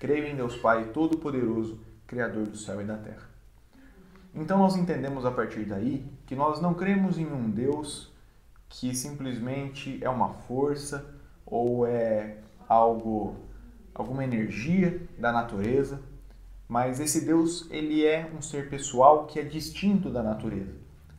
Creio em Deus Pai Todo-Poderoso, Criador do céu e da terra. Então nós entendemos a partir daí que nós não cremos em um Deus que simplesmente é uma força ou é algo alguma energia da natureza, mas esse Deus ele é um ser pessoal que é distinto da natureza.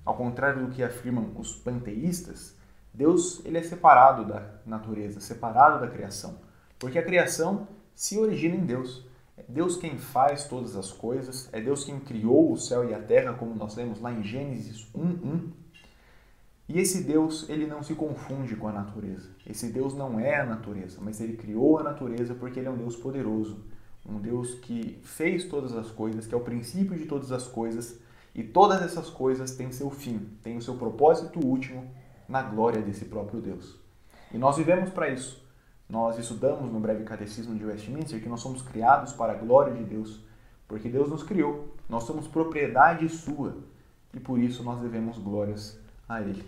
Ao contrário do que afirmam os panteístas, Deus ele é separado da natureza, separado da criação, porque a criação se origina em Deus. É Deus quem faz todas as coisas, é Deus quem criou o céu e a terra, como nós lemos lá em Gênesis 1:1. E esse Deus, ele não se confunde com a natureza. Esse Deus não é a natureza, mas ele criou a natureza porque ele é um Deus poderoso, um Deus que fez todas as coisas, que é o princípio de todas as coisas, e todas essas coisas têm seu fim, têm o seu propósito último na glória desse próprio Deus. E nós vivemos para isso. Nós estudamos no breve catecismo de Westminster que nós somos criados para a glória de Deus, porque Deus nos criou. Nós somos propriedade sua e por isso nós devemos glórias a Ele.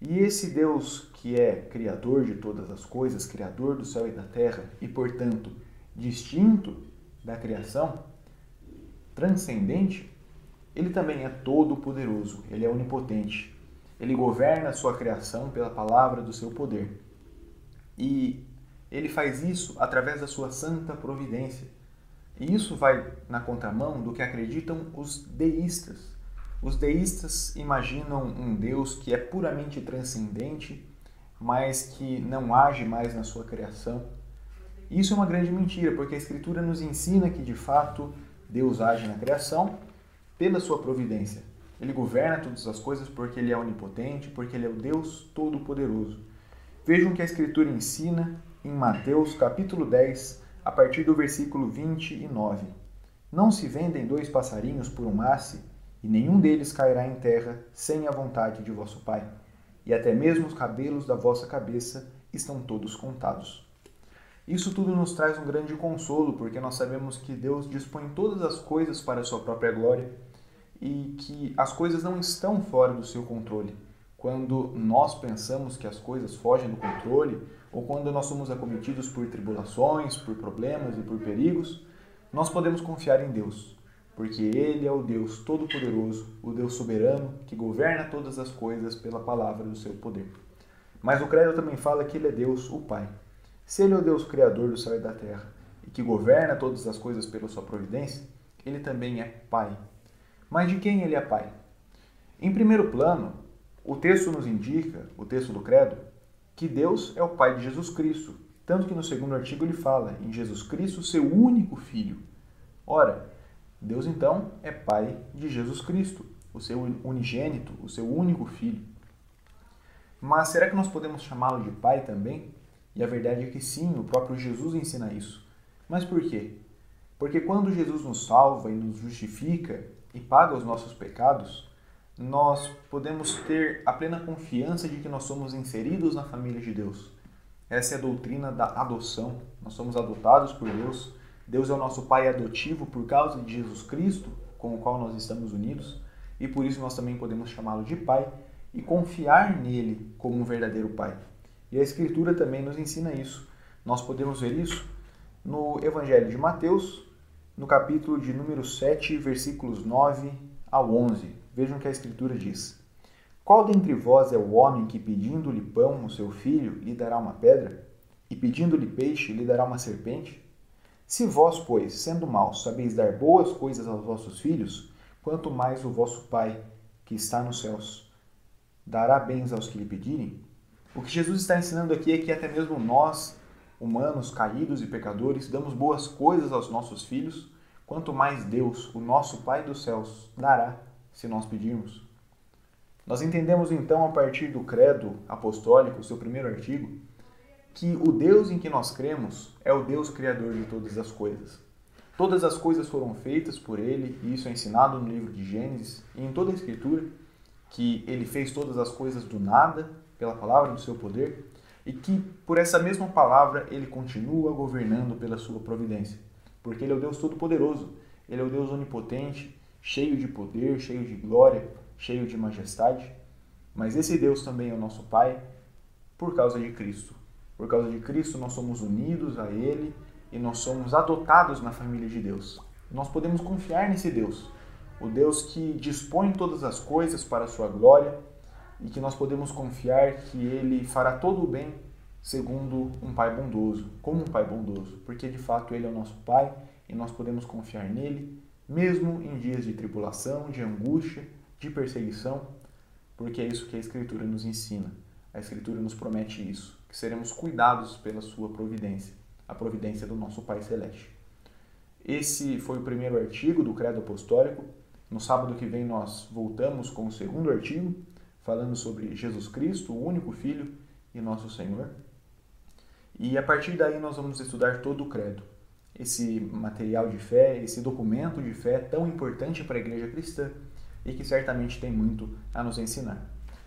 E esse Deus que é criador de todas as coisas, criador do céu e da terra e, portanto, distinto da criação, transcendente, ele também é todo poderoso, ele é onipotente. Ele governa a sua criação pela palavra do seu poder. E ele faz isso através da sua santa providência. E isso vai na contramão do que acreditam os deístas. Os deístas imaginam um Deus que é puramente transcendente, mas que não age mais na sua criação. Isso é uma grande mentira, porque a Escritura nos ensina que de fato Deus age na criação pela sua providência. Ele governa todas as coisas porque ele é onipotente, porque ele é o Deus todo-poderoso. Vejam que a Escritura ensina em Mateus capítulo 10, a partir do versículo 29. Não se vendem dois passarinhos por um masse, e nenhum deles cairá em terra sem a vontade de vosso Pai. E até mesmo os cabelos da vossa cabeça estão todos contados. Isso tudo nos traz um grande consolo, porque nós sabemos que Deus dispõe todas as coisas para a sua própria glória e que as coisas não estão fora do seu controle. Quando nós pensamos que as coisas fogem do controle, ou quando nós somos acometidos por tribulações, por problemas e por perigos, nós podemos confiar em Deus, porque Ele é o Deus Todo-Poderoso, o Deus soberano que governa todas as coisas pela palavra do seu poder. Mas o credo também fala que Ele é Deus, o Pai. Se Ele é o Deus Criador do céu e da terra e que governa todas as coisas pela sua providência, Ele também é Pai. Mas de quem Ele é Pai? Em primeiro plano, o texto nos indica, o texto do credo, que Deus é o Pai de Jesus Cristo. Tanto que no segundo artigo ele fala em Jesus Cristo, seu único filho. Ora, Deus então é Pai de Jesus Cristo, o seu unigênito, o seu único filho. Mas será que nós podemos chamá-lo de Pai também? E a verdade é que sim, o próprio Jesus ensina isso. Mas por quê? Porque quando Jesus nos salva e nos justifica e paga os nossos pecados, nós podemos ter a plena confiança de que nós somos inseridos na família de Deus. Essa é a doutrina da adoção. Nós somos adotados por Deus. Deus é o nosso pai adotivo por causa de Jesus Cristo, com o qual nós estamos unidos, e por isso nós também podemos chamá-lo de pai e confiar nele como um verdadeiro pai. E a Escritura também nos ensina isso. Nós podemos ver isso no Evangelho de Mateus, no capítulo de número 7, versículos 9 ao 11. Vejam o que a Escritura diz. Qual dentre vós é o homem que, pedindo-lhe pão o seu filho, lhe dará uma pedra? E pedindo-lhe peixe, lhe dará uma serpente? Se vós, pois, sendo maus, sabeis dar boas coisas aos vossos filhos, quanto mais o vosso Pai, que está nos céus, dará bens aos que lhe pedirem? O que Jesus está ensinando aqui é que até mesmo nós, humanos caídos e pecadores, damos boas coisas aos nossos filhos, quanto mais Deus, o nosso Pai dos céus, dará se nós pedirmos. Nós entendemos então, a partir do Credo Apostólico, seu primeiro artigo, que o Deus em que nós cremos é o Deus Criador de todas as coisas. Todas as coisas foram feitas por Ele, e isso é ensinado no livro de Gênesis e em toda a Escritura, que Ele fez todas as coisas do nada, pela palavra do seu poder, e que por essa mesma palavra Ele continua governando pela sua providência, porque Ele é o Deus Todo-Poderoso, Ele é o Deus Onipotente, cheio de poder, cheio de glória, cheio de majestade. Mas esse Deus também é o nosso Pai por causa de Cristo. Por causa de Cristo nós somos unidos a Ele e nós somos adotados na família de Deus. Nós podemos confiar nesse Deus, o Deus que dispõe todas as coisas para a sua glória e que nós podemos confiar que ele fará todo o bem segundo um pai bondoso, como um pai bondoso, porque de fato ele é o nosso pai e nós podemos confiar nele, mesmo em dias de tribulação, de angústia, de perseguição, porque é isso que a Escritura nos ensina. A Escritura nos promete isso, que seremos cuidados pela sua providência, a providência do nosso Pai Celeste. Esse foi o primeiro artigo do Credo Apostólico. No sábado que vem nós voltamos com o segundo artigo, falando sobre Jesus Cristo, o único Filho e nosso Senhor. E a partir daí nós vamos estudar todo o credo. Esse material de fé, esse documento de fé tão importante para a igreja cristã e que certamente tem muito a nos ensinar.